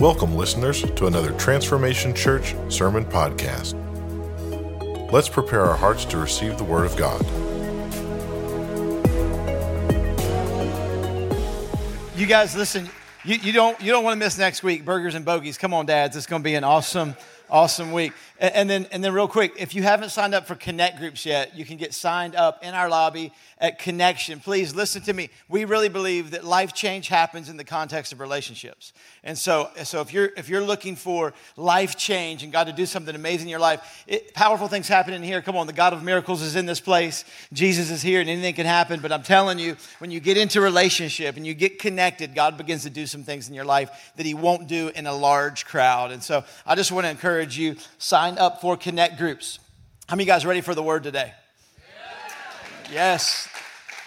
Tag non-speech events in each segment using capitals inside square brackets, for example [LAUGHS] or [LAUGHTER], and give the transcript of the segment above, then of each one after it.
Welcome, listeners, to another Transformation Church Sermon Podcast. Let's prepare our hearts to receive the Word of God. You guys, listen. You, you don't you don't want to miss next week. Burgers and bogeys. Come on, dads. It's going to be an awesome awesome week. And, then and then real quick, if you haven't signed up for Connect groups yet, you can get signed up in our lobby at Connection. Please listen to me. We really believe that life change happens in the context of relationships. And so, so if you're if you're looking for life change and God to do something amazing in your life, it, powerful things happen in here. Come on, the God of miracles is in this place. Jesus is here, and anything can happen. But I'm telling you, when you get into relationship and you get connected, God begins to do some things in your life that He won't do in a large crowd. And so, I just want to encourage you: sign up for Connect groups. How many of you guys ready for the word today? Yes.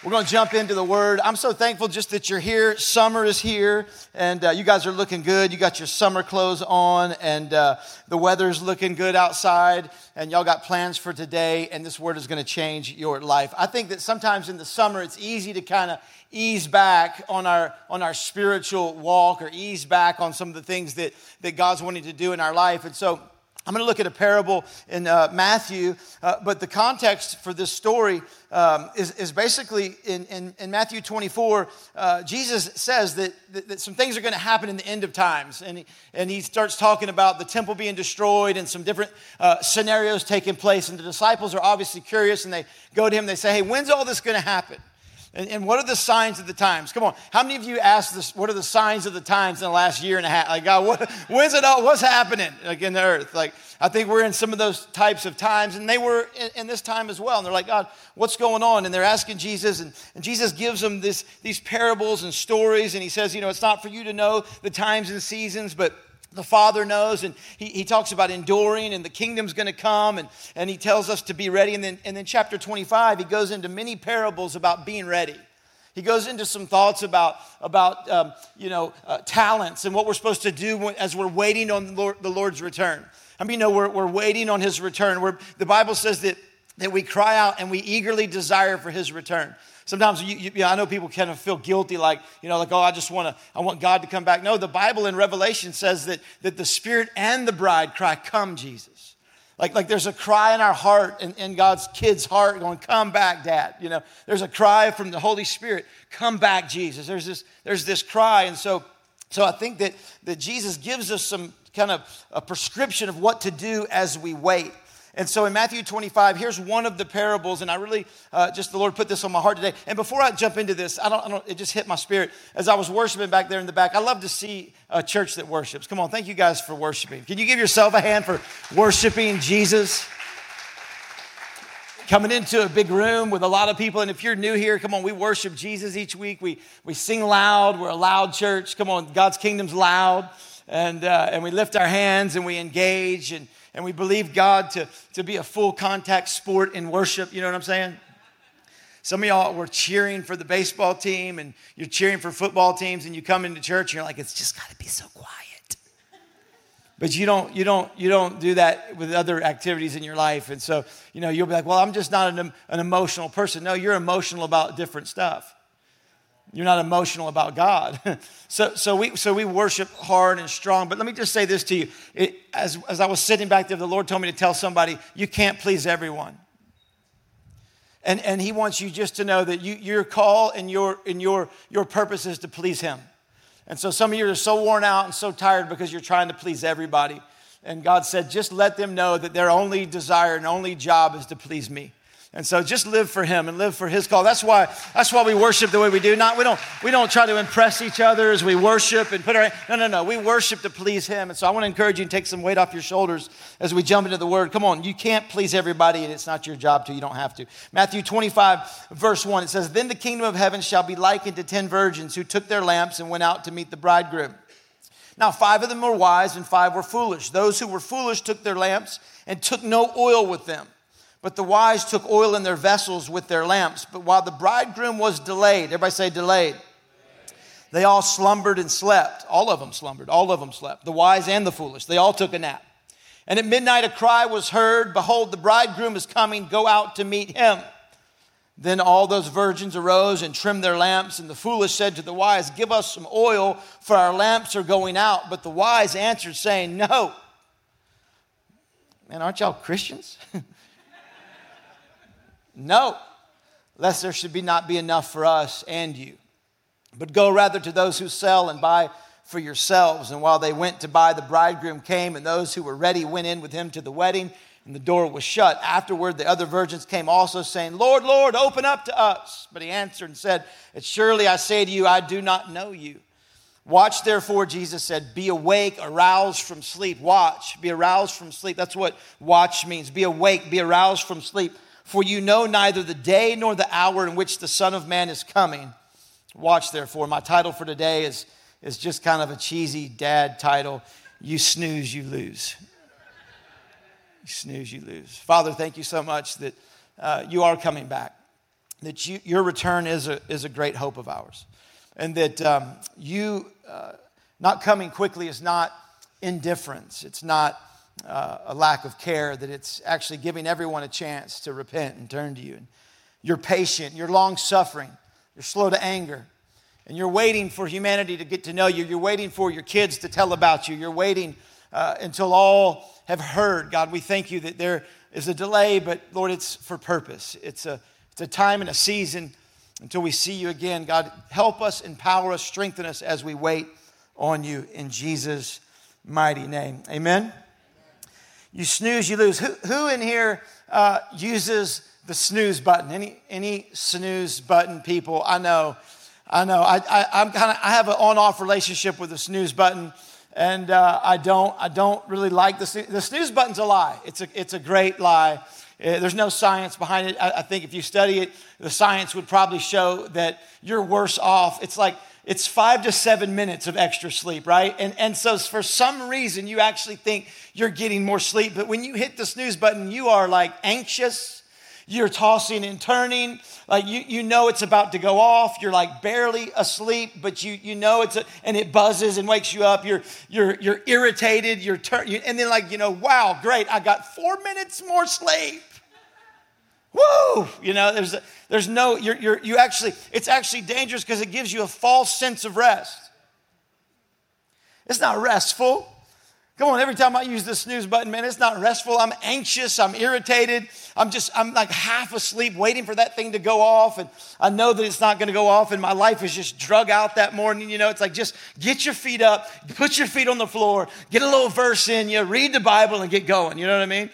We're going to jump into the word. I'm so thankful just that you're here. Summer is here, and uh, you guys are looking good. You got your summer clothes on, and uh, the weather's looking good outside, and y'all got plans for today, and this word is going to change your life. I think that sometimes in the summer, it's easy to kind of ease back on our on our spiritual walk or ease back on some of the things that that God's wanting to do in our life. And so I'm going to look at a parable in uh, Matthew, uh, but the context for this story um, is, is basically in, in, in Matthew 24. Uh, Jesus says that, that, that, some things are going to happen in the end of times. And he, and he starts talking about the temple being destroyed and some different uh, scenarios taking place. And the disciples are obviously curious and they go to him, and they say, Hey, when's all this going to happen? And, and, what are the signs of the times? Come on, how many of you asked this? What are the signs of the times in the last year and a half? Like, God, what, when's it all? What's happening like in the earth? Like, I think we're in some of those types of times, and they were in, in this time as well. And they're like, God, what's going on? And they're asking Jesus, and, and Jesus gives them this, these parables and stories, and he says, you know, it's not for you to know the times and seasons, but the Father knows, and he, he talks about enduring and the kingdom's going to come, and, and he tells us to be ready. And then, and then, chapter 25, he goes into many parables about being ready. He goes into some thoughts about, about um, you know, uh, talents and what we're supposed to do as we're waiting on the, Lord, the Lord's return. I mean, you know, we're, we're waiting on his return. We're, the Bible says that, that we cry out and we eagerly desire for his return. Sometimes you, you, I know people kind of feel guilty, like, you know, like, oh, I just want to, I want God to come back. No, the Bible in Revelation says that, that the Spirit and the bride cry, Come, Jesus. Like, like there's a cry in our heart, in, in God's kid's heart, going, Come back, Dad. You know, there's a cry from the Holy Spirit, Come back, Jesus. There's this, there's this cry. And so, so I think that, that Jesus gives us some kind of a prescription of what to do as we wait. And so in Matthew 25, here's one of the parables, and I really uh, just the Lord put this on my heart today. And before I jump into this, I don't, I don't, it just hit my spirit as I was worshiping back there in the back. I love to see a church that worships. Come on, thank you guys for worshiping. Can you give yourself a hand for worshiping Jesus? Coming into a big room with a lot of people, and if you're new here, come on, we worship Jesus each week. We we sing loud. We're a loud church. Come on, God's kingdom's loud, and uh, and we lift our hands and we engage and and we believe God to, to be a full contact sport in worship. You know what I'm saying? Some of y'all were cheering for the baseball team and you're cheering for football teams and you come into church and you're like, it's just got to be so quiet. But you don't, you, don't, you don't do that with other activities in your life. And so, you know, you'll be like, well, I'm just not an, an emotional person. No, you're emotional about different stuff. You're not emotional about God. [LAUGHS] so, so, we, so we worship hard and strong. But let me just say this to you. It, as, as I was sitting back there, the Lord told me to tell somebody, you can't please everyone. And, and He wants you just to know that you, your call and, your, and your, your purpose is to please Him. And so some of you are so worn out and so tired because you're trying to please everybody. And God said, just let them know that their only desire and only job is to please me. And so just live for him and live for his call. That's why, that's why we worship the way we do. Not, we, don't, we don't try to impress each other as we worship and put our, no, no, no. We worship to please him. And so I want to encourage you to take some weight off your shoulders as we jump into the word. Come on, you can't please everybody and it's not your job to. You don't have to. Matthew 25, verse 1, it says, Then the kingdom of heaven shall be likened to ten virgins who took their lamps and went out to meet the bridegroom. Now, five of them were wise and five were foolish. Those who were foolish took their lamps and took no oil with them. But the wise took oil in their vessels with their lamps. But while the bridegroom was delayed, everybody say delayed. They all slumbered and slept. All of them slumbered. All of them slept. The wise and the foolish. They all took a nap. And at midnight a cry was heard Behold, the bridegroom is coming. Go out to meet him. Then all those virgins arose and trimmed their lamps, and the foolish said to the wise, Give us some oil, for our lamps are going out. But the wise answered, saying, No. Man, aren't y'all Christians? [LAUGHS] no, lest there should be not be enough for us and you. But go rather to those who sell and buy for yourselves. And while they went to buy, the bridegroom came, and those who were ready went in with him to the wedding and the door was shut. Afterward, the other virgins came also, saying, Lord, Lord, open up to us. But he answered and said, Surely I say to you, I do not know you. Watch, therefore, Jesus said, Be awake, aroused from sleep. Watch, be aroused from sleep. That's what watch means. Be awake, be aroused from sleep. For you know neither the day nor the hour in which the Son of Man is coming. Watch, therefore. My title for today is, is just kind of a cheesy dad title You Snooze, You Lose. You snooze, you lose. Father, thank you so much that uh, you are coming back, that you, your return is a, is a great hope of ours, and that um, you uh, not coming quickly is not indifference, it's not uh, a lack of care, that it's actually giving everyone a chance to repent and turn to you. And you're patient, you're long suffering, you're slow to anger. And you're waiting for humanity to get to know you. You're waiting for your kids to tell about you. You're waiting uh, until all have heard. God, we thank you that there is a delay, but Lord, it's for purpose. It's a, it's a time and a season until we see you again. God, help us, empower us, strengthen us as we wait on you in Jesus' mighty name. Amen. You snooze, you lose. Who, who in here uh, uses the snooze button? Any, any snooze button people? I know. I know. I, I, I'm kind of, I have an on off relationship with the snooze button and uh, I don't I don't really like the snooze. the snooze button's a lie. It's a it's a great lie. Uh, there's no science behind it. I, I, think if you study it, the science would probably show that you're worse off. It's like it's five to seven minutes of extra sleep, right? And and so for some reason you actually think you're getting more sleep, but when you hit the snooze button, you are like anxious you're tossing and turning, like you, you know it's about to go off. You're like barely asleep, but you, you know it's a, and it buzzes and wakes you up. You're, you're, you're irritated. You're tur- and then like, you know, wow, great. I got four minutes more sleep. Woo! You know, there's, there's no, you're, you're, you actually, it's actually dangerous because it gives you a false sense of rest. It's not restful. Come on, every time I use the snooze button, man, it's not restful. I'm anxious, I'm irritated. I'm just, I'm like half asleep waiting for that thing to go off. And I know that it's not going to go off. And my life is just drug out that morning. You know, it's like just get your feet up, put your feet on the floor, get a little verse in you, read the Bible, and get going. You know what I mean?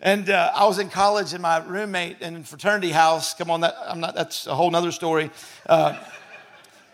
And uh, I was in college, and my roommate in fraternity house. Come on, that I'm not. That's a whole other story uh,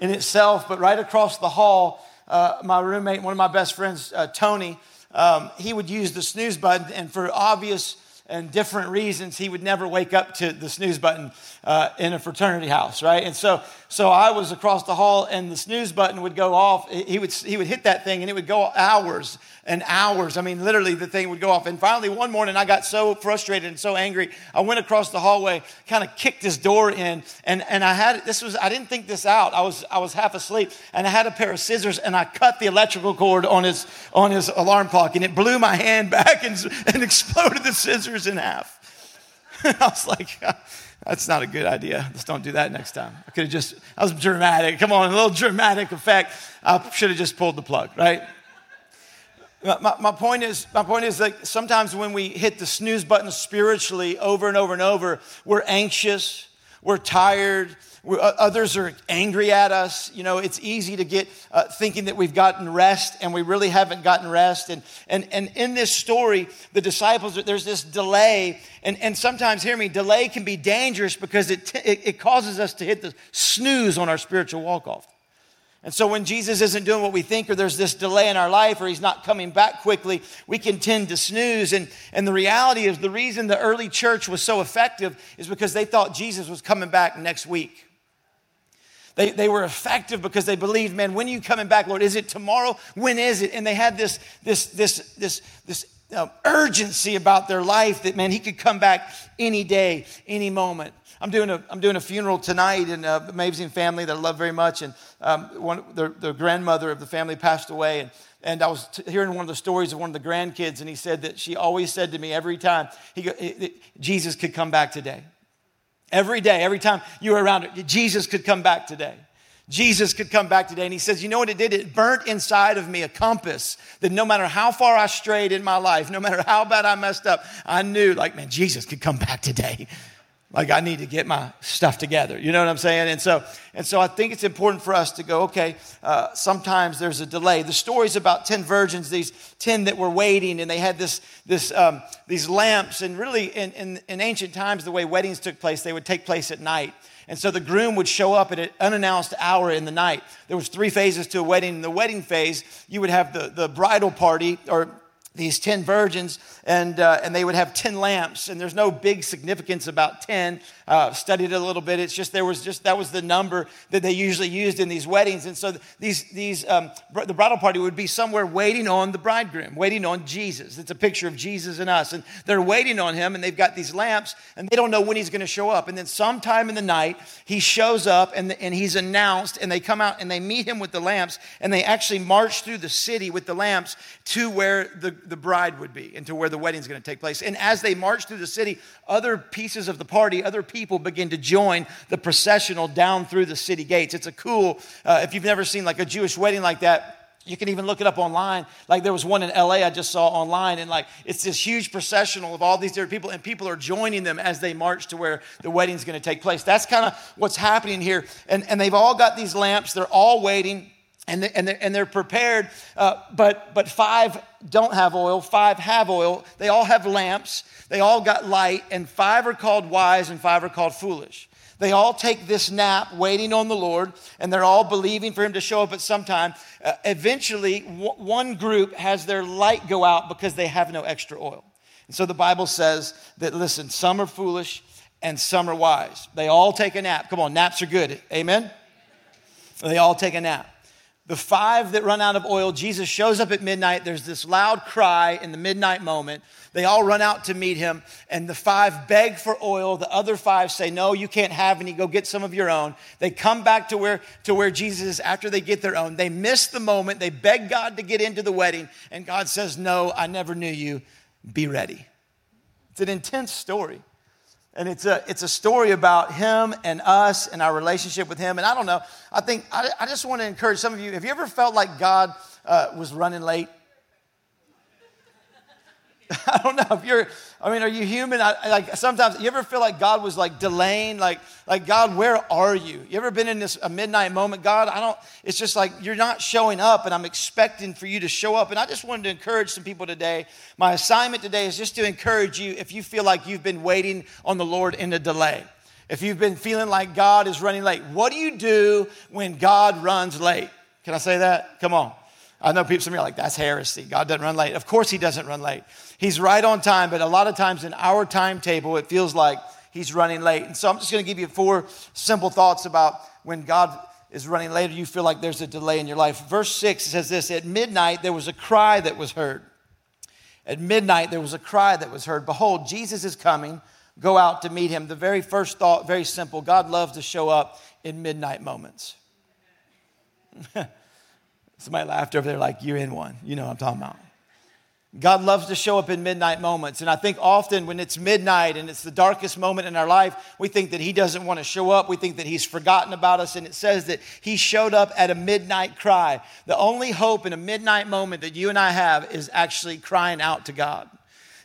in itself. But right across the hall uh, my roommate, one of my best friends, uh, Tony, um, he would use the snooze button, and for obvious and different reasons, he would never wake up to the snooze button uh, in a fraternity house, right? And so, so I was across the hall, and the snooze button would go off. He would he would hit that thing, and it would go hours and hours. I mean, literally, the thing would go off. And finally, one morning, I got so frustrated and so angry. I went across the hallway, kind of kicked his door in, and and I had this was I didn't think this out. I was I was half asleep, and I had a pair of scissors, and I cut the electrical cord on his on his alarm clock, and it blew my hand [LAUGHS] back and and exploded the scissors scissors in half. [LAUGHS] I was like, [LAUGHS] that's not a good idea. Let's don't do that next time. I could have just, I was dramatic. Come on, a little dramatic effect. I should have just pulled the plug, right? My, my, point is, my point is that sometimes when we hit the snooze button spiritually over and over and over, we're anxious, we're tired, we're, others are angry at us. You know, it's easy to get uh, thinking that we've gotten rest and we really haven't gotten rest. And, and, and in this story, the disciples, there's this delay. And, and sometimes, hear me, delay can be dangerous because it, t- it, it causes us to hit the snooze on our spiritual walk off. And so when Jesus isn't doing what we think, or there's this delay in our life, or he's not coming back quickly, we can tend to snooze. And, and the reality is, the reason the early church was so effective is because they thought Jesus was coming back next week. They, they were effective because they believed, man, when are you coming back, Lord? Is it tomorrow? When is it? And they had this, this, this, this, this uh, urgency about their life that, man, he could come back any day, any moment. I'm doing a, I'm doing a funeral tonight in an amazing family that I love very much. And um, one, the, the grandmother of the family passed away. And, and I was t- hearing one of the stories of one of the grandkids, and he said that she always said to me every time, he, go, Jesus could come back today. Every day, every time you were around it, Jesus could come back today. Jesus could come back today. And he says, You know what it did? It burnt inside of me a compass that no matter how far I strayed in my life, no matter how bad I messed up, I knew, like, man, Jesus could come back today. Like, I need to get my stuff together. You know what I'm saying? And so, and so I think it's important for us to go, okay, uh, sometimes there's a delay. The story's about 10 virgins, these 10 that were waiting, and they had this, this, um, these lamps. And really, in, in, in ancient times, the way weddings took place, they would take place at night. And so the groom would show up at an unannounced hour in the night. There was three phases to a wedding. In the wedding phase, you would have the, the bridal party or these 10 virgins and, uh, and they would have 10 lamps and there's no big significance about 10 uh, studied it a little bit. It's just there was just that was the number that they usually used in these weddings. And so these, these um, the bridal party would be somewhere waiting on the bridegroom waiting on jesus. It's a picture of jesus and us and they're waiting on him and they've got these lamps and they don't know when he's going to show up. And then sometime in the night he shows up and, and he's announced and they come out and they meet him with the lamps and they actually march through the city with the lamps to where the, the bride would be and to where the wedding is going to take place. And as they march through the city, other pieces of the party, other people begin to join the processional down through the city gates. It's a cool, uh, if you've never seen like a Jewish wedding like that, you can even look it up online. Like there was one in LA I just saw online, and like it's this huge processional of all these different people, and people are joining them as they march to where the wedding's gonna take place. That's kind of what's happening here. And, and they've all got these lamps, they're all waiting and, they, and, they're, and they're prepared, uh, but, but five don't have oil, five have oil. They all have lamps, they all got light, and five are called wise and five are called foolish. They all take this nap waiting on the Lord, and they're all believing for Him to show up at some time. Uh, eventually, w- one group has their light go out because they have no extra oil. And so the Bible says that, listen, some are foolish and some are wise. They all take a nap. Come on, naps are good. Amen? They all take a nap. The five that run out of oil, Jesus shows up at midnight. There's this loud cry in the midnight moment. They all run out to meet him, and the five beg for oil. The other five say, No, you can't have any. Go get some of your own. They come back to where, to where Jesus is after they get their own. They miss the moment. They beg God to get into the wedding, and God says, No, I never knew you. Be ready. It's an intense story. And it's a, it's a story about him and us and our relationship with him. And I don't know, I think, I, I just want to encourage some of you. Have you ever felt like God uh, was running late? [LAUGHS] I don't know if you're, I mean, are you human? I, like sometimes, you ever feel like God was like delaying? Like, like God, where are you? You ever been in this a midnight moment? God, I don't, it's just like you're not showing up and I'm expecting for you to show up. And I just wanted to encourage some people today. My assignment today is just to encourage you if you feel like you've been waiting on the Lord in a delay. If you've been feeling like God is running late, what do you do when God runs late? Can I say that? Come on. I know people, some of you are like, that's heresy. God doesn't run late. Of course, He doesn't run late. He's right on time, but a lot of times in our timetable, it feels like He's running late. And so I'm just going to give you four simple thoughts about when God is running late you feel like there's a delay in your life. Verse 6 says this At midnight, there was a cry that was heard. At midnight, there was a cry that was heard Behold, Jesus is coming. Go out to meet him. The very first thought, very simple God loves to show up in midnight moments. [LAUGHS] Somebody laughed over there like, You're in one. You know what I'm talking about. God loves to show up in midnight moments. And I think often when it's midnight and it's the darkest moment in our life, we think that He doesn't want to show up. We think that He's forgotten about us. And it says that He showed up at a midnight cry. The only hope in a midnight moment that you and I have is actually crying out to God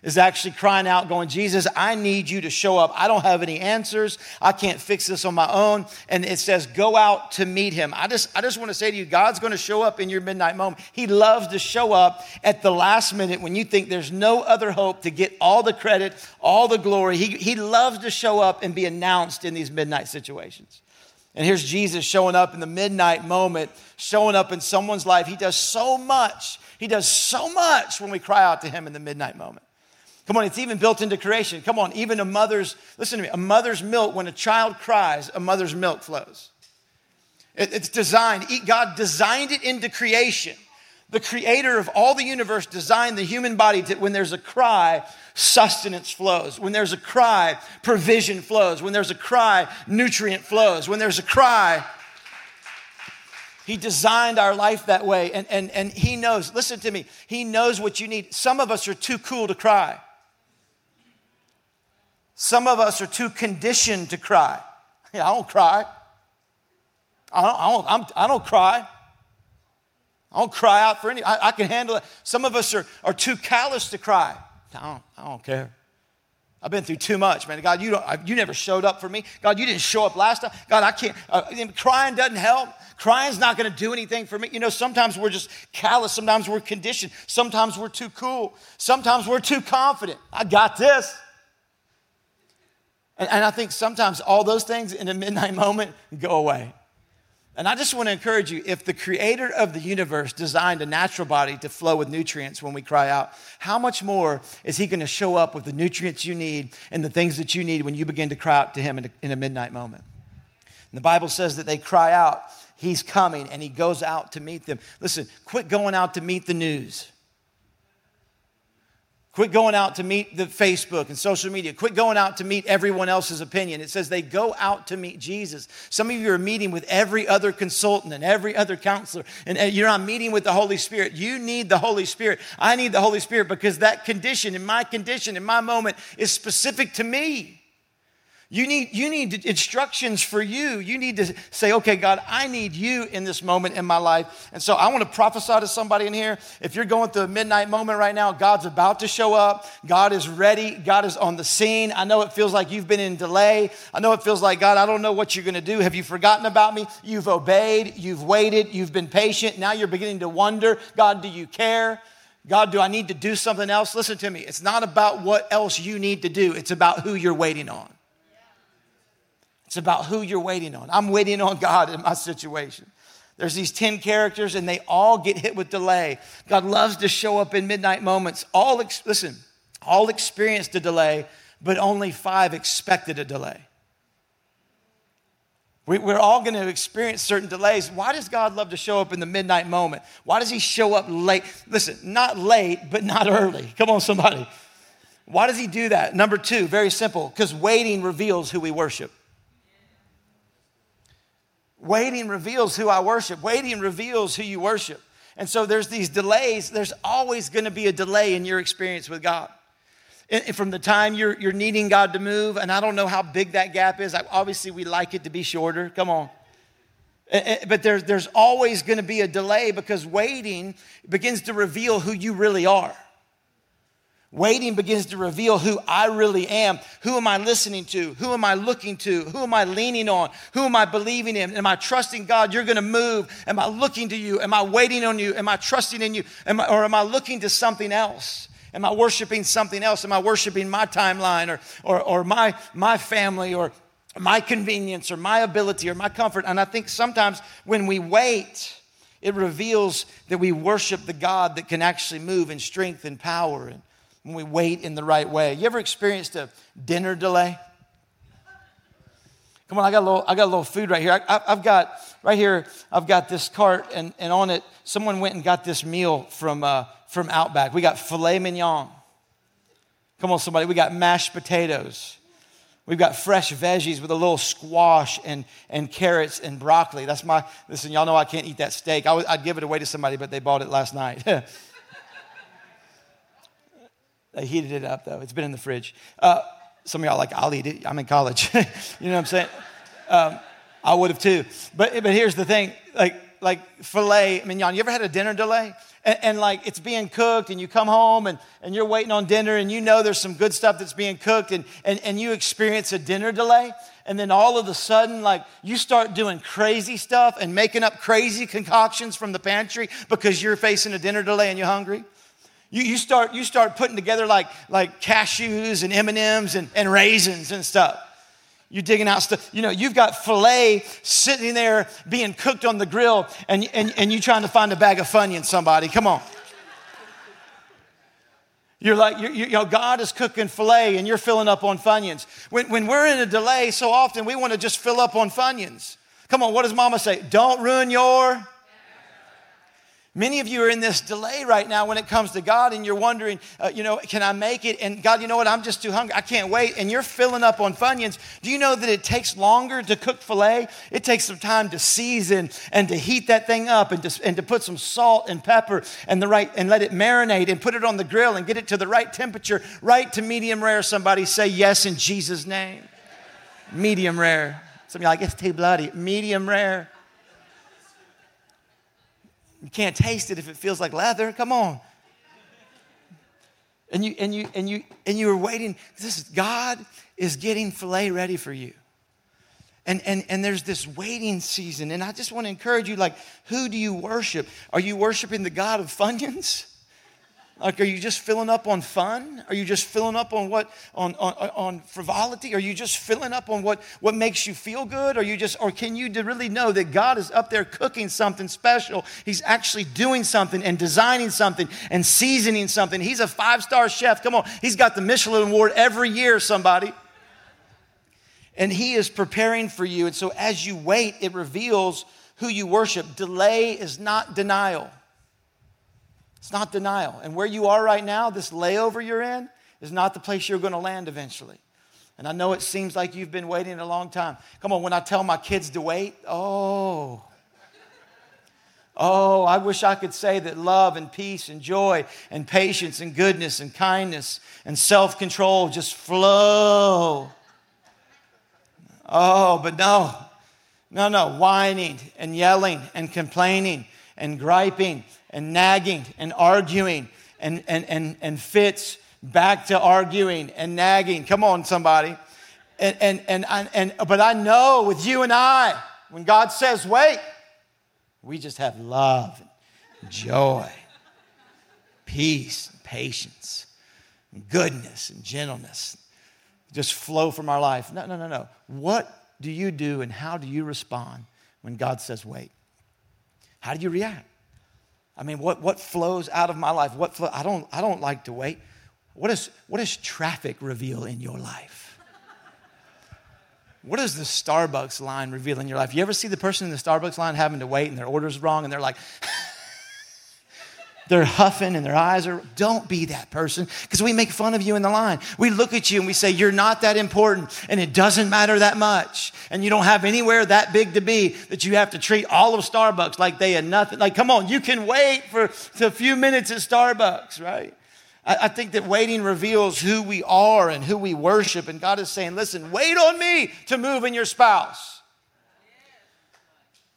is actually crying out, going, Jesus, I need you to show up. I don't have any answers. I can't fix this on my own. And it says, go out to meet him. I just, I just want to say to you, God's going to show up in your midnight moment. He loves to show up at the last minute when you think there's no other hope to get all the credit, all the glory. He, he loves to show up and be announced in these midnight situations. And here's Jesus showing up in the midnight moment, showing up in someone's life. He does so much. He does so much when we cry out to him in the midnight moment. Come on, it's even built into creation. Come on, even a mother's, listen to me, a mother's milk, when a child cries, a mother's milk flows. It, it's designed, God designed it into creation. The creator of all the universe designed the human body to, when there's a cry, sustenance flows. When there's a cry, provision flows. When there's a cry, nutrient flows. When there's a cry, he designed our life that way. And, and, and He knows, listen to me, He knows what you need. Some of us are too cool to cry. Some of us are too conditioned to cry. [LAUGHS] Yeah, I don't cry. I don't, I don't, I'm, I do not cry. I don't cry out for any, I, I, can handle it. Some of us are, are too callous to cry. I don't, I don't care. I've been through too much, man. God, you, don't, you never showed up for me. God, you didn't show up last time. God, I can't. Uh, crying doesn't help. Crying's not going to do anything for me. You know, sometimes we're just callous. Sometimes we're conditioned. Sometimes we're too cool. Sometimes we're too confident. I got this. And, and I think sometimes all those things in a midnight moment go away. And I just want to encourage you if the creator of the universe designed a natural body to flow with nutrients when we cry out, how much more is he going to show up with the nutrients you need and the things that you need when you begin to cry out to him in a, in a midnight moment? And the Bible says that they cry out, he's coming, and he goes out to meet them. Listen, quit going out to meet the news. Quit going out to meet the Facebook and social media. Quit going out to meet everyone else's opinion. It says they go out to meet Jesus. Some of you are meeting with every other consultant and every other counselor, and you're not meeting with the Holy Spirit. You need the Holy Spirit. I need the Holy Spirit because that condition, in my condition, in my moment, is specific to me. You need, you need instructions for you. You need to say, okay, God, I need you in this moment in my life. And so I want to prophesy to somebody in here. If you're going through a midnight moment right now, God's about to show up. God is ready. God is on the scene. I know it feels like you've been in delay. I know it feels like, God, I don't know what you're going to do. Have you forgotten about me? You've obeyed. You've waited. You've been patient. Now you're beginning to wonder, God, do you care? God, do I need to do something else? Listen to me. It's not about what else you need to do, it's about who you're waiting on. It's about who you're waiting on. I'm waiting on God in my situation. There's these 10 characters and they all get hit with delay. God loves to show up in midnight moments. All, ex- listen, all experienced a delay, but only five expected a delay. We're all going to experience certain delays. Why does God love to show up in the midnight moment? Why does He show up late? Listen, not late, but not early. Come on, somebody. Why does He do that? Number two, very simple, because waiting reveals who we worship. Waiting reveals who I worship. Waiting reveals who you worship. And so there's these delays. There's always going to be a delay in your experience with God. And from the time you're, you're needing God to move, and I don't know how big that gap is. Obviously, we like it to be shorter. Come on. But there's, there's always going to be a delay because waiting begins to reveal who you really are. Waiting begins to reveal who I really am. Who am I listening to? Who am I looking to? Who am I leaning on? Who am I believing in? Am I trusting God you're going to move? Am I looking to you? Am I waiting on you? Am I trusting in you? Am I, or am I looking to something else? Am I worshiping something else? Am I worshiping my timeline or, or, or my, my family or my convenience or my ability or my comfort? And I think sometimes when we wait, it reveals that we worship the God that can actually move in strength and power and when we wait in the right way. You ever experienced a dinner delay? Come on, I got a little, I got a little food right here. I, have got, right here, I've got this cart, and, and on it, someone went and got this meal from, uh, from Outback. We got filet mignon. Come on, somebody. We got mashed potatoes. We've got fresh veggies with a little squash and, and carrots and broccoli. That's my, listen, y'all know I can't eat that steak. I'd give it away to somebody, but they bought it last night. [LAUGHS] They heated it up though. It's been in the fridge. Uh, some of y'all like, I'll eat it. I'm in college. [LAUGHS] you know what I'm saying? Um, I would have too. But but here's the thing, like like filet mignon. You ever had a dinner delay? And, and, like it's being cooked, and you come home and, and you're waiting on dinner, and you know there's some good stuff that's being cooked, and, and, and you experience a dinner delay, and then all of a sudden, like you start doing crazy stuff and making up crazy concoctions from the pantry because you're facing a dinner delay and you're hungry. You, you, start, you start putting together like, like cashews and M&Ms and, and raisins and stuff. You're digging out stuff. You know, you've got filet sitting there being cooked on the grill and, and, and you trying to find a bag of Funyuns, somebody. Come on. You're like, you're, you know, God is cooking filet and you're filling up on Funyuns. When, when we're in a delay, so often we want to just fill up on Funyuns. Come on, what does mama say? Don't ruin your Many of you are in this delay right now when it comes to God, and you're wondering, uh, you know, can I make it? And God, you know what? I'm just too hungry. I can't wait. And you're filling up on Funyuns. Do you know that it takes longer to cook filet? It takes some time to season and to heat that thing up and to, and to put some salt and pepper and the right and let it marinate and put it on the grill and get it to the right temperature, right to medium rare. Somebody say yes in Jesus' name. Medium rare. Some of you like, it's too bloody. Medium rare. You can't taste it if it feels like leather. Come on. And you and you and you and you were waiting. This is God is getting filet ready for you. And, and, and there's this waiting season. And I just want to encourage you like, who do you worship? Are you worshiping the God of [LAUGHS] Funyuns? Like, are you just filling up on fun? Are you just filling up on what on, on, on frivolity? Are you just filling up on what, what makes you feel good? Are you just, or can you really know that God is up there cooking something special? He's actually doing something and designing something and seasoning something. He's a five-star chef. Come on, he's got the Michelin award every year, somebody. And he is preparing for you. And so as you wait, it reveals who you worship. Delay is not denial. It's not denial. And where you are right now, this layover you're in, is not the place you're going to land eventually. And I know it seems like you've been waiting a long time. Come on, when I tell my kids to wait, oh, oh, I wish I could say that love and peace and joy and patience and goodness and kindness and self control just flow. Oh, but no, no, no, whining and yelling and complaining and griping and nagging and arguing and, and, and, and fits back to arguing and nagging. Come on, somebody. And, and, and, and, and, but I know with you and I, when God says, wait, we just have love and joy, peace, and patience, and goodness and gentleness just flow from our life. No, no, no, no. What do you do and how do you respond when God says, wait? How do you react? I mean, what, what flows out of my life? What flow, I, don't, I don't like to wait. What, is, what does traffic reveal in your life? What does the Starbucks line reveal in your life? You ever see the person in the Starbucks line having to wait and their order's wrong and they're like, [LAUGHS] they're huffing and their eyes are. Don't be that person because we make fun of you in the line. We look at you and we say, You're not that important and it doesn't matter that much. And you don't have anywhere that big to be that you have to treat all of Starbucks like they had nothing. Like, come on, you can wait for a few minutes at Starbucks, right? I, think that waiting reveals who we are and who we worship. And God is saying, Listen, wait on me to move in your spouse.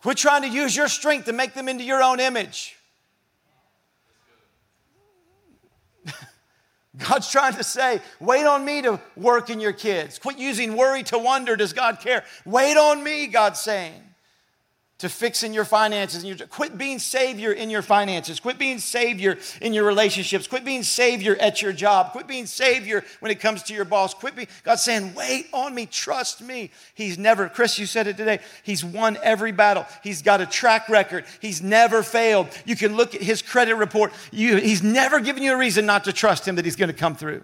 Quit trying to use your strength to make them into your own image. God's trying to say, wait on me to work in your kids. Quit using worry to wonder, does God care? Wait on me, God's saying to fix in your finances. And you quit being savior in your finances. Quit being savior in your relationships. Quit being savior at your job. Quit being savior when it comes to your boss. Quit being, God's saying, wait on me, trust me. He's never, Chris, you said it today. He's won every battle. He's got a track record. He's never failed. You can look at his credit report. You, he's never given you a reason not to trust him that he's going to come through.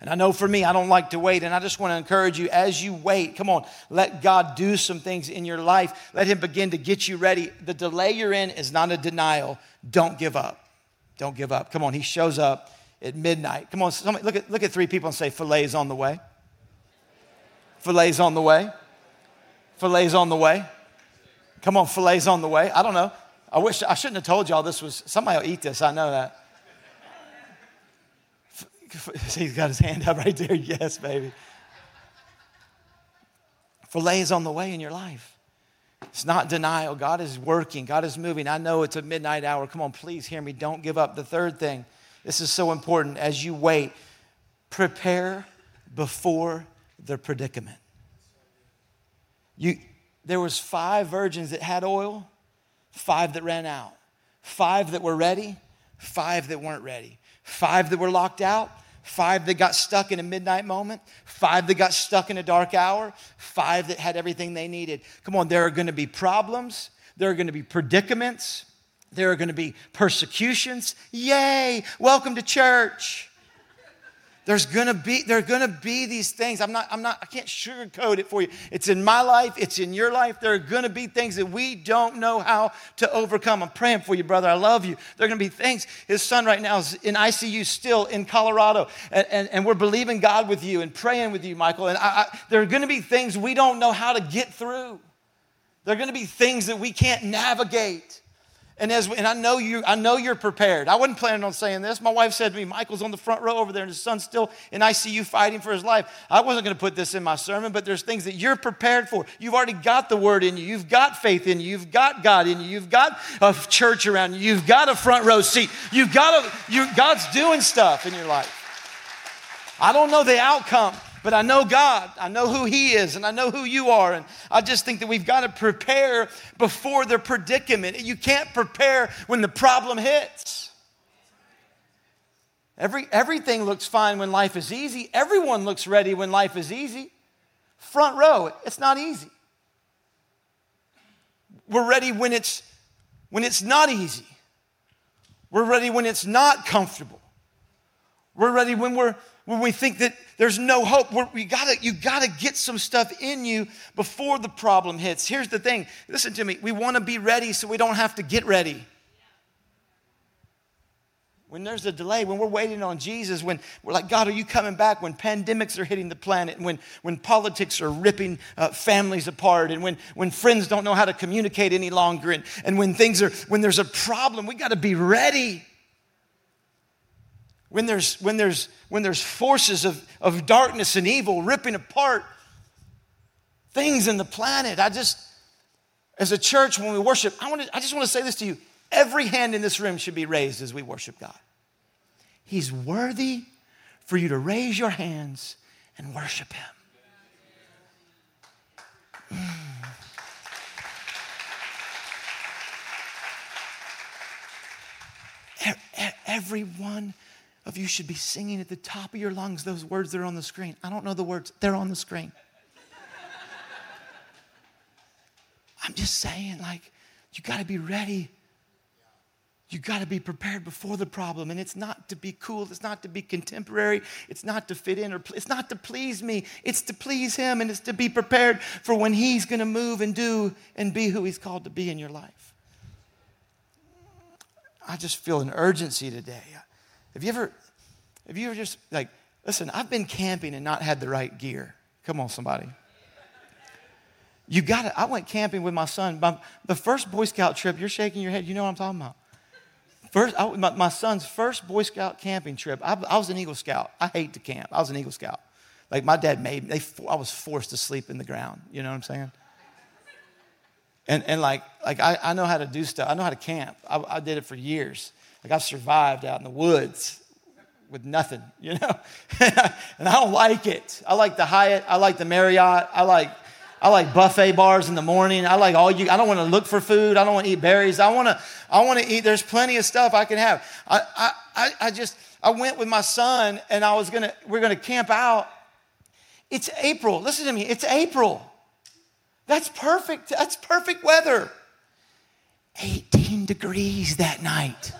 And I know for me, I don't like to wait. And I just want to encourage you as you wait, come on, let God do some things in your life. Let Him begin to get you ready. The delay you're in is not a denial. Don't give up. Don't give up. Come on, He shows up at midnight. Come on, somebody, look, at, look at three people and say, Filet's on the way. Filet's on the way. Filet's on the way. Come on, filet's on the way. I don't know. I wish I shouldn't have told y'all this was somebody will eat this. I know that. [LAUGHS] He's got his hand up right there. Yes, baby. Filet is on the way in your life. It's not denial. God is working, God is moving. I know it's a midnight hour. Come on, please hear me. Don't give up. The third thing, this is so important as you wait, prepare before the predicament. You, there was five virgins that had oil, five that ran out, five that were ready, five that weren't ready, five that were locked out, five that got stuck in a midnight moment, five that got stuck in a dark hour, five that had everything they needed. Come on, there are going to be problems, there are going to be predicaments, there are going to be persecutions. Yay, welcome to church. There's gonna be, there are gonna be these things. I'm not, I'm not, I can't sugarcoat it for you. It's in my life, it's in your life. There are gonna be things that we don't know how to overcome. I'm praying for you, brother. I love you. There are gonna be things. His son right now is in ICU still in Colorado, and, and, and we're believing God with you and praying with you, Michael. And I, I, there are gonna be things we don't know how to get through. There are gonna be things that we can't navigate. And as and I know you, I know you're prepared. I wasn't planning on saying this. My wife said to me, Michael's on the front row over there, and his son's still in ICU fighting for his life. I wasn't going to put this in my sermon, but there's things that you're prepared for. You've already got the word in you. You've got faith in you. You've got God in you. You've got a church around you. You've got a front row seat. You've got a you, God's doing stuff in your life. I don't know the outcome. But I know God, I know who He is, and I know who you are. And I just think that we've got to prepare before the predicament. You can't prepare when the problem hits. Every, everything looks fine when life is easy. Everyone looks ready when life is easy. Front row, it's not easy. We're ready when it's, when it's not easy. We're ready when it's not comfortable. We're ready when we're when we think that there's no hope. We're, we gotta, you got to get some stuff in you before the problem hits. Here's the thing listen to me. We want to be ready so we don't have to get ready. When there's a delay, when we're waiting on Jesus, when we're like, God, are you coming back? When pandemics are hitting the planet, and when, when politics are ripping uh, families apart, and when, when friends don't know how to communicate any longer, and, and when things are, when there's a problem, we got to be ready when there's, when there's, when there's forces of, of darkness and evil ripping apart things in the planet. I just, as a church, when we worship, I, want to, I just want to say this to you. Every hand in this room should be raised as we worship God. He's worthy for you to raise your hands and worship Him. Mm. Everyone of you should be singing at the top of your lungs those words that are on the screen. I don't know the words, they're on the screen. [LAUGHS] I'm just saying, like, you got to be ready. You got to be prepared before the problem. And it's not to be cool, it's not to be contemporary, it's not to fit in, or it's not to please me, it's to please Him, and it's to be prepared for when He's going to move and do and be who He's called to be in your life. I just feel an urgency today. Have you ever, have you ever just like, listen, I've been camping and not had the right gear. Come on, somebody. You got it. I went camping with my son. My, the first Boy Scout trip, you're shaking your head. You know what I'm talking about. First, I, my, my, son's first Boy Scout camping trip. I, I, was an Eagle Scout. I hate to camp. I was an Eagle Scout. Like my dad made me. I was forced to sleep in the ground. You know what I'm saying? And, and like, like I, I know how to do stuff. I know how to camp. I, I did it for years. Like I've survived out in the woods with nothing, [LAUGHS] you know? [LAUGHS] and I don't like it. I like the Hyatt, I like the Marriott, I like I like buffet bars in the morning. I like all you I don't want to look for food. I don't want to eat berries. I want to I want to eat there's plenty of stuff I can have. I I I just I went with my son and I was going to we're going to camp out. It's April. Listen to me. It's April. That's perfect. That's perfect weather. 18 degrees that night.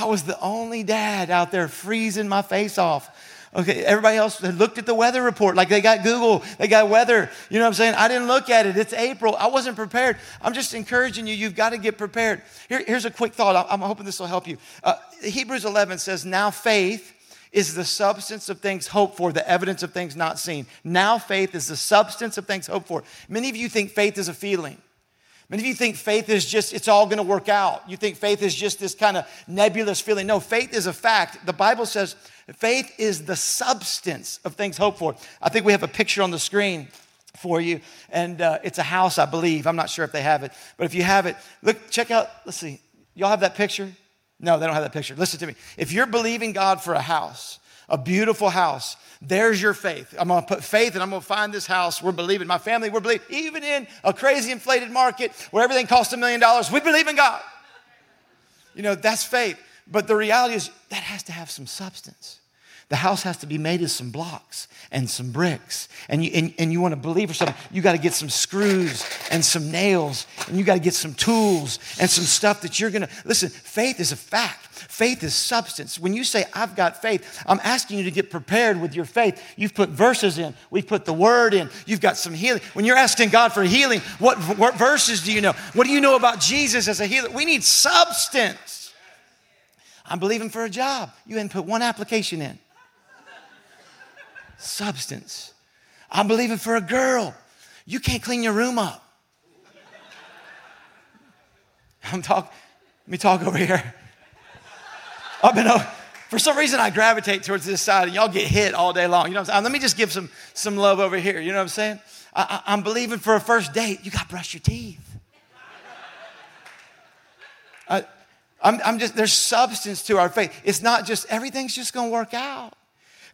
I was the only dad out there freezing my face off. Okay, everybody else had looked at the weather report like they got Google, they got weather. You know what I'm saying? I didn't look at it. It's April. I wasn't prepared. I'm just encouraging you. You've got to get prepared. Here, here's a quick thought. I'm hoping this will help you. Uh, Hebrews 11 says, Now faith is the substance of things hoped for, the evidence of things not seen. Now faith is the substance of things hoped for. Many of you think faith is a feeling. Many of you think faith is just, it's all gonna work out. You think faith is just this kind of nebulous feeling. No, faith is a fact. The Bible says faith is the substance of things hoped for. I think we have a picture on the screen for you, and uh, it's a house, I believe. I'm not sure if they have it, but if you have it, look, check out, let's see. Y'all have that picture? No, they don't have that picture. Listen to me. If you're believing God for a house, a beautiful house, there's your faith. I'm going to put faith and I'm going to find this house. We're believing. My family, we're believing. Even in a crazy inflated market where everything costs a million dollars, we believe in God. You know, that's faith. But the reality is that has to have some substance. The house has to be made of some blocks and some bricks. And you, and, and you want to believe or something, you got to get some screws and some nails, and you got to get some tools and some stuff that you're going to. Listen, faith is a fact. Faith is substance. When you say, I've got faith, I'm asking you to get prepared with your faith. You've put verses in, we've put the word in, you've got some healing. When you're asking God for healing, what, what verses do you know? What do you know about Jesus as a healer? We need substance. I'm believing for a job. You hadn't put one application in substance. I'm believing for a girl. You can't clean your room up. [LAUGHS] I'm talking, let me talk over here. [LAUGHS] I've been, for some reason, I gravitate towards this side and y'all get hit all day long. You know what I'm saying? Let me just give some, some love over here. You know what I'm saying? I, I, I'm believing for a first date. You got to brush your teeth. [LAUGHS] I, I'm, I'm just, there's substance to our faith. It's not just everything's just going to work out.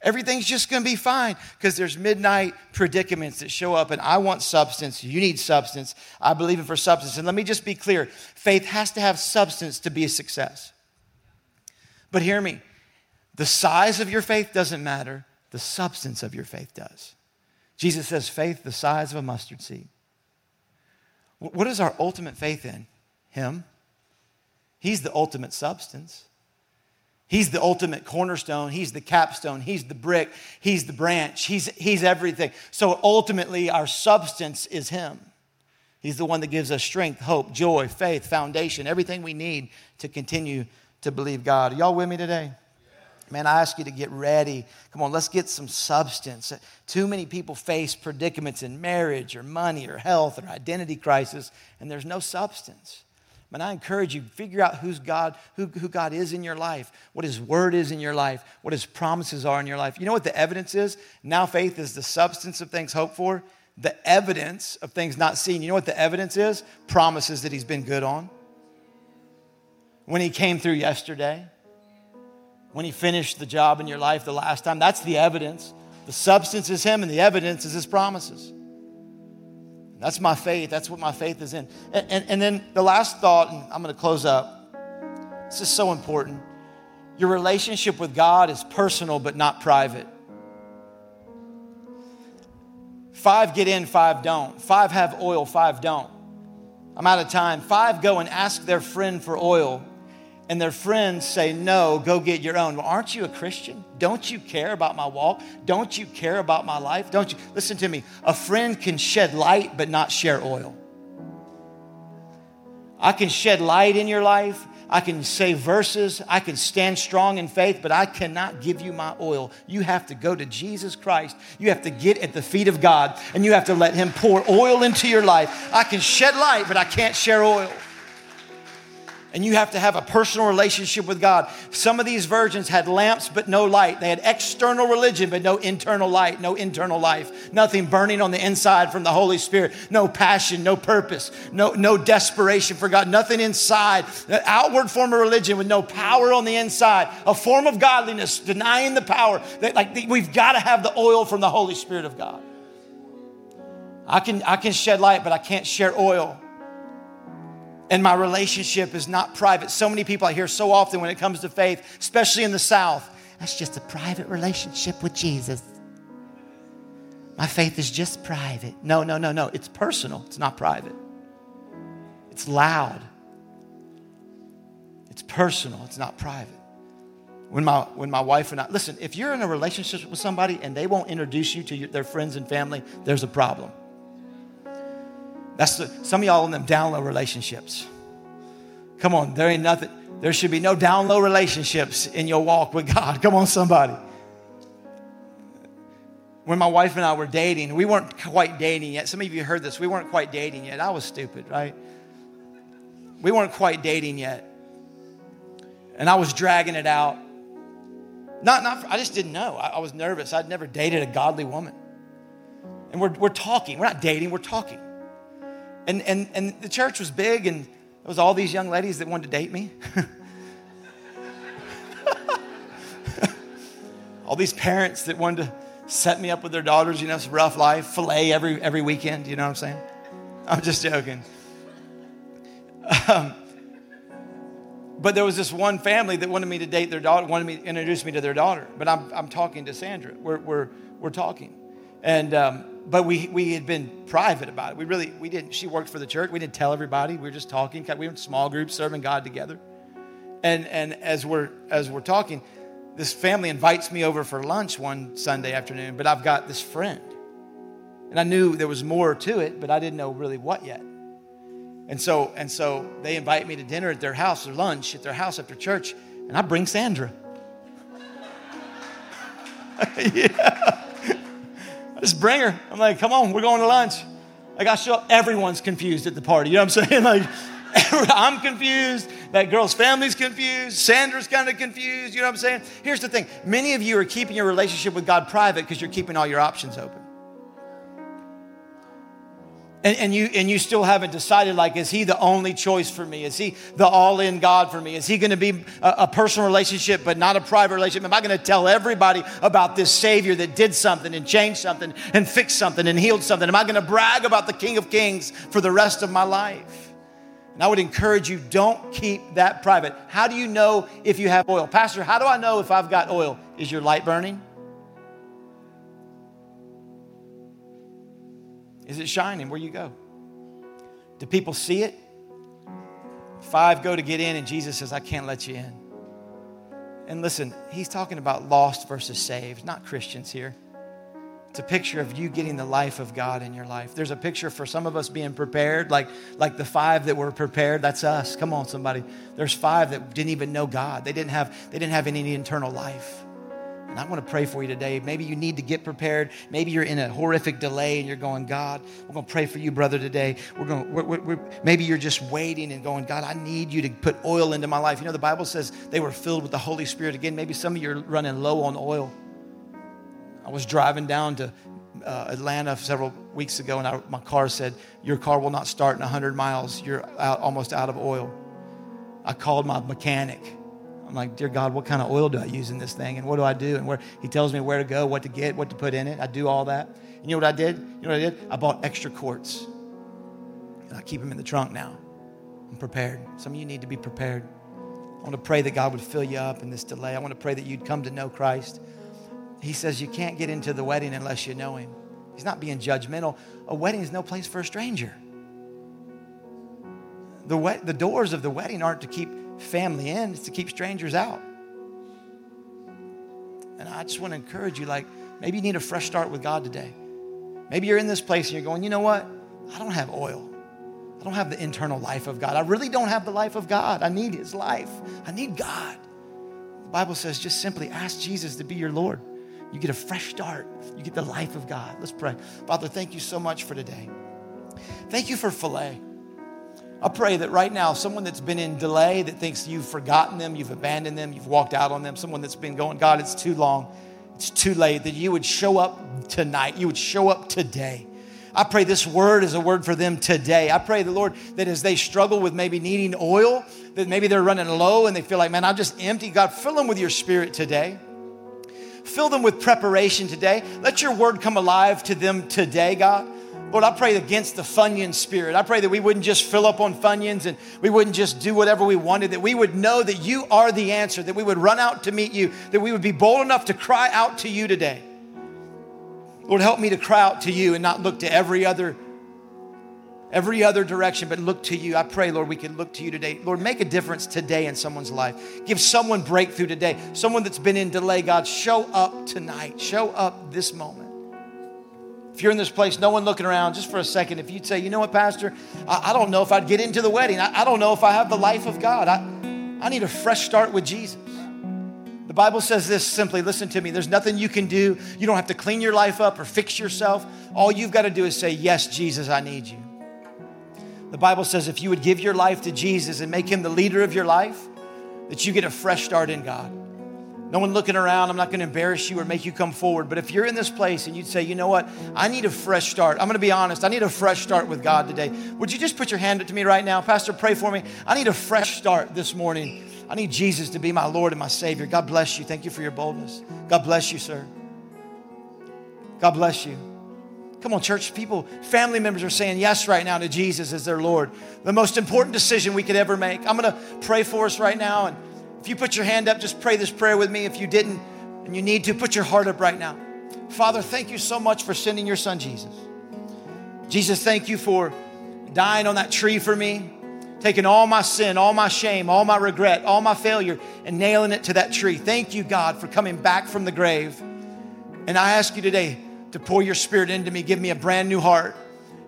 Everything's just going to be fine because there's midnight predicaments that show up, and I want substance. You need substance. I believe in for substance. And let me just be clear faith has to have substance to be a success. But hear me the size of your faith doesn't matter, the substance of your faith does. Jesus says, faith the size of a mustard seed. What is our ultimate faith in? Him. He's the ultimate substance. He's the ultimate cornerstone. He's the capstone. He's the brick. He's the branch. He's, he's everything. So ultimately, our substance is Him. He's the one that gives us strength, hope, joy, faith, foundation, everything we need to continue to believe God. Are y'all with me today? Man, I ask you to get ready. Come on, let's get some substance. Too many people face predicaments in marriage or money or health or identity crisis, and there's no substance. And I encourage you, figure out who's God, who, who God is in your life, what His Word is in your life, what His promises are in your life. You know what the evidence is? Now faith is the substance of things hoped for, the evidence of things not seen. You know what the evidence is? Promises that He's been good on. When He came through yesterday, when He finished the job in your life the last time, that's the evidence. The substance is Him, and the evidence is His promises. That's my faith. That's what my faith is in. And, and, and then the last thought, and I'm going to close up. This is so important. Your relationship with God is personal but not private. Five get in, five don't. Five have oil, five don't. I'm out of time. Five go and ask their friend for oil and their friends say, No, go get your own. Well, aren't you a Christian? Don't you care about my walk? Don't you care about my life? Don't you? Listen to me. A friend can shed light but not share oil. I can shed light in your life. I can say verses. I can stand strong in faith, but I cannot give you my oil. You have to go to Jesus Christ. You have to get at the feet of God and you have to let Him pour oil into your life. I can shed light, but I can't share oil and you have to have a personal relationship with God. Some of these virgins had lamps but no light. They had external religion but no internal light, no internal life. Nothing burning on the inside from the Holy Spirit. No passion, no purpose, no, no desperation for God. Nothing inside. An outward form of religion with no power on the inside. A form of godliness denying the power. That, like we've got to have the oil from the Holy Spirit of God. I can, I can shed light, but I can't share oil and my relationship is not private. So many people I hear so often when it comes to faith, especially in the South, that's just a private relationship with Jesus. My faith is just private. No, no, no, no. It's personal, it's not private. It's loud. It's personal, it's not private. When my, when my wife and I, listen, if you're in a relationship with somebody and they won't introduce you to your, their friends and family, there's a problem. That's the, some of y'all in them down low relationships. Come on, there ain't nothing. There should be no down low relationships in your walk with God. Come on, somebody. When my wife and I were dating, we weren't quite dating yet. Some of you heard this. We weren't quite dating yet. I was stupid, right? We weren't quite dating yet. And I was dragging it out. Not, not, I just didn't know. I, I was nervous. I'd never dated a godly woman. And we're, we're talking. We're not dating, we're talking. And, and, and the church was big, and it was all these young ladies that wanted to date me. [LAUGHS] all these parents that wanted to set me up with their daughters, you know, it's a rough life, filet every, every weekend, you know what I'm saying? I'm just joking. Um, But there was this one family that wanted me to date their daughter, wanted me to introduce me to their daughter. But I'm, I'm talking to Sandra. We're, we're, we're talking. And, um, but we, we had been private about it. We really, we didn't, she worked for the church. We didn't tell everybody. We were just talking. We were in small groups serving God together. And, and as, we're, as we're talking, this family invites me over for lunch one Sunday afternoon, but I've got this friend. And I knew there was more to it, but I didn't know really what yet. And so, and so they invite me to dinner at their house or lunch at their house after church, and I bring Sandra. [LAUGHS] yeah. Just bring her. I'm like, come on, we're going to lunch. Like, I show up, everyone's confused at the party. You know what I'm [LAUGHS] saying? Like, [LAUGHS] I'm confused. That girl's family's confused. Sandra's kind of confused. You know what I'm saying? Here's the thing many of you are keeping your relationship with God private because you're keeping all your options open and, and, you and you still haven't decided like is he the only choice for me? Is he the all-in god for me? Is he going to be a, a, personal relationship but not a private relationship? Am i going to tell everybody about this savior that did something and changed something and fixed something and healed something? Am i going to brag about the king of kings for the rest of my life? And i would encourage you don't keep that private. How do you know if you have oil? Pastor how do i know if i've got oil? Is your light burning Is it shining where you go? Do people see it? Five go to get in, and Jesus says, I can't let you in. And listen, he's talking about lost versus saved, not Christians here. It's a picture of you getting the life of God in your life. There's a picture for some of us being prepared, like, like the five that were prepared. That's us. Come on, somebody. There's five that didn't even know God. They didn't have, they didn't have any internal life. And I want to pray for you today. Maybe you need to get prepared. Maybe you're in a horrific delay and you're going, God, we're going to pray for you, brother, today. We're going, we're, we're, we're, maybe you're just waiting and going, God, I need you to put oil into my life. You know, the Bible says they were filled with the Holy Spirit. Again, maybe some of you are running low on oil. I was driving down to uh, Atlanta several weeks ago, and I, my car said, Your car will not start in 100 miles. You're out, almost out of oil. I called my mechanic. I'm like, dear God, what kind of oil do I use in this thing? And what do I do? And where he tells me where to go, what to get, what to put in it. I do all that. And you know what I did? You know what I did? I bought extra quarts. And I keep them in the trunk now. I'm prepared. Some of you need to be prepared. I want to pray that God would fill you up in this delay. I want to pray that you'd come to know Christ. He says you can't get into the wedding unless you know him. He's not being judgmental. A wedding is no place for a stranger. The, we- the doors of the wedding aren't to keep family in is to keep strangers out. And I just want to encourage you like, maybe you need a fresh start with God today. Maybe you're in this place and you're going, you know what? I don't have oil. I don't have the internal life of God. I really don't have the life of God. I need His life. I need God. The Bible says just simply ask Jesus to be your Lord. You get a fresh start. You get the life of God. Let's pray. Father, thank you so much for today. Thank you for filet. I pray that right now, someone that's been in delay, that thinks you've forgotten them, you've abandoned them, you've walked out on them, someone that's been going, God, it's too long, it's too late, that you would show up tonight, you would show up today. I pray this word is a word for them today. I pray the Lord that as they struggle with maybe needing oil, that maybe they're running low and they feel like, man, I'm just empty. God, fill them with your spirit today. Fill them with preparation today. Let your word come alive to them today, God. Lord, I pray against the Funyun spirit. I pray that we wouldn't just fill up on Funyuns and we wouldn't just do whatever we wanted, that we would know that you are the answer, that we would run out to meet you, that we would be bold enough to cry out to you today. Lord, help me to cry out to you and not look to every other every other direction, but look to you. I pray, Lord, we can look to you today. Lord, make a difference today in someone's life. Give someone breakthrough today. Someone that's been in delay, God, show up tonight. Show up this moment. If you're in this place, no one looking around, just for a second, if you'd say, you know what, Pastor, I, I don't know if I'd get into the wedding. I, I, don't know if I have the life of God. I, I need a fresh start with Jesus. The Bible says this simply listen to me. There's nothing you can do. You don't have to clean your life up or fix yourself. All you've got to do is say, Yes, Jesus, I need you. The Bible says if you would give your life to Jesus and make him the leader of your life, that you get a fresh start in God. No one looking around. I'm not going to embarrass you or make you come forward. But if you're in this place and you'd say, you know what? I need a fresh start. I'm going to be honest. I need a fresh start with God today. Would you just put your hand up to me right now? Pastor, pray for me. I need a fresh start this morning. I need Jesus to be my Lord and my Savior. God bless you. Thank you for your boldness. God bless you, sir. God bless you. Come on, church people, family members are saying yes right now to Jesus as their Lord. The most important decision we could ever make. I'm going to pray for us right now. And if you put your hand up, just pray this prayer with me. If you didn't and you need to, put your heart up right now. Father, thank you so much for sending your son, Jesus. Jesus, thank you for dying on that tree for me, taking all my sin, all my shame, all my regret, all my failure, and nailing it to that tree. Thank you, God, for coming back from the grave. And I ask you today to pour your spirit into me, give me a brand new heart,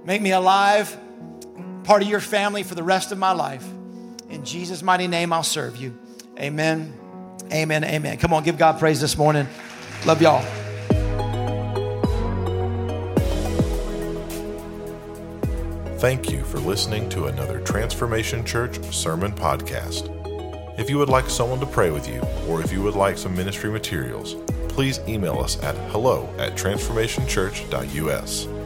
make me alive, part of your family for the rest of my life. In Jesus' mighty name, I'll serve you. Amen. Amen. Amen. Come on, give God praise this morning. Love y'all. Thank you for listening to another Transformation Church sermon podcast. If you would like someone to pray with you, or if you would like some ministry materials, please email us at hello at transformationchurch.us.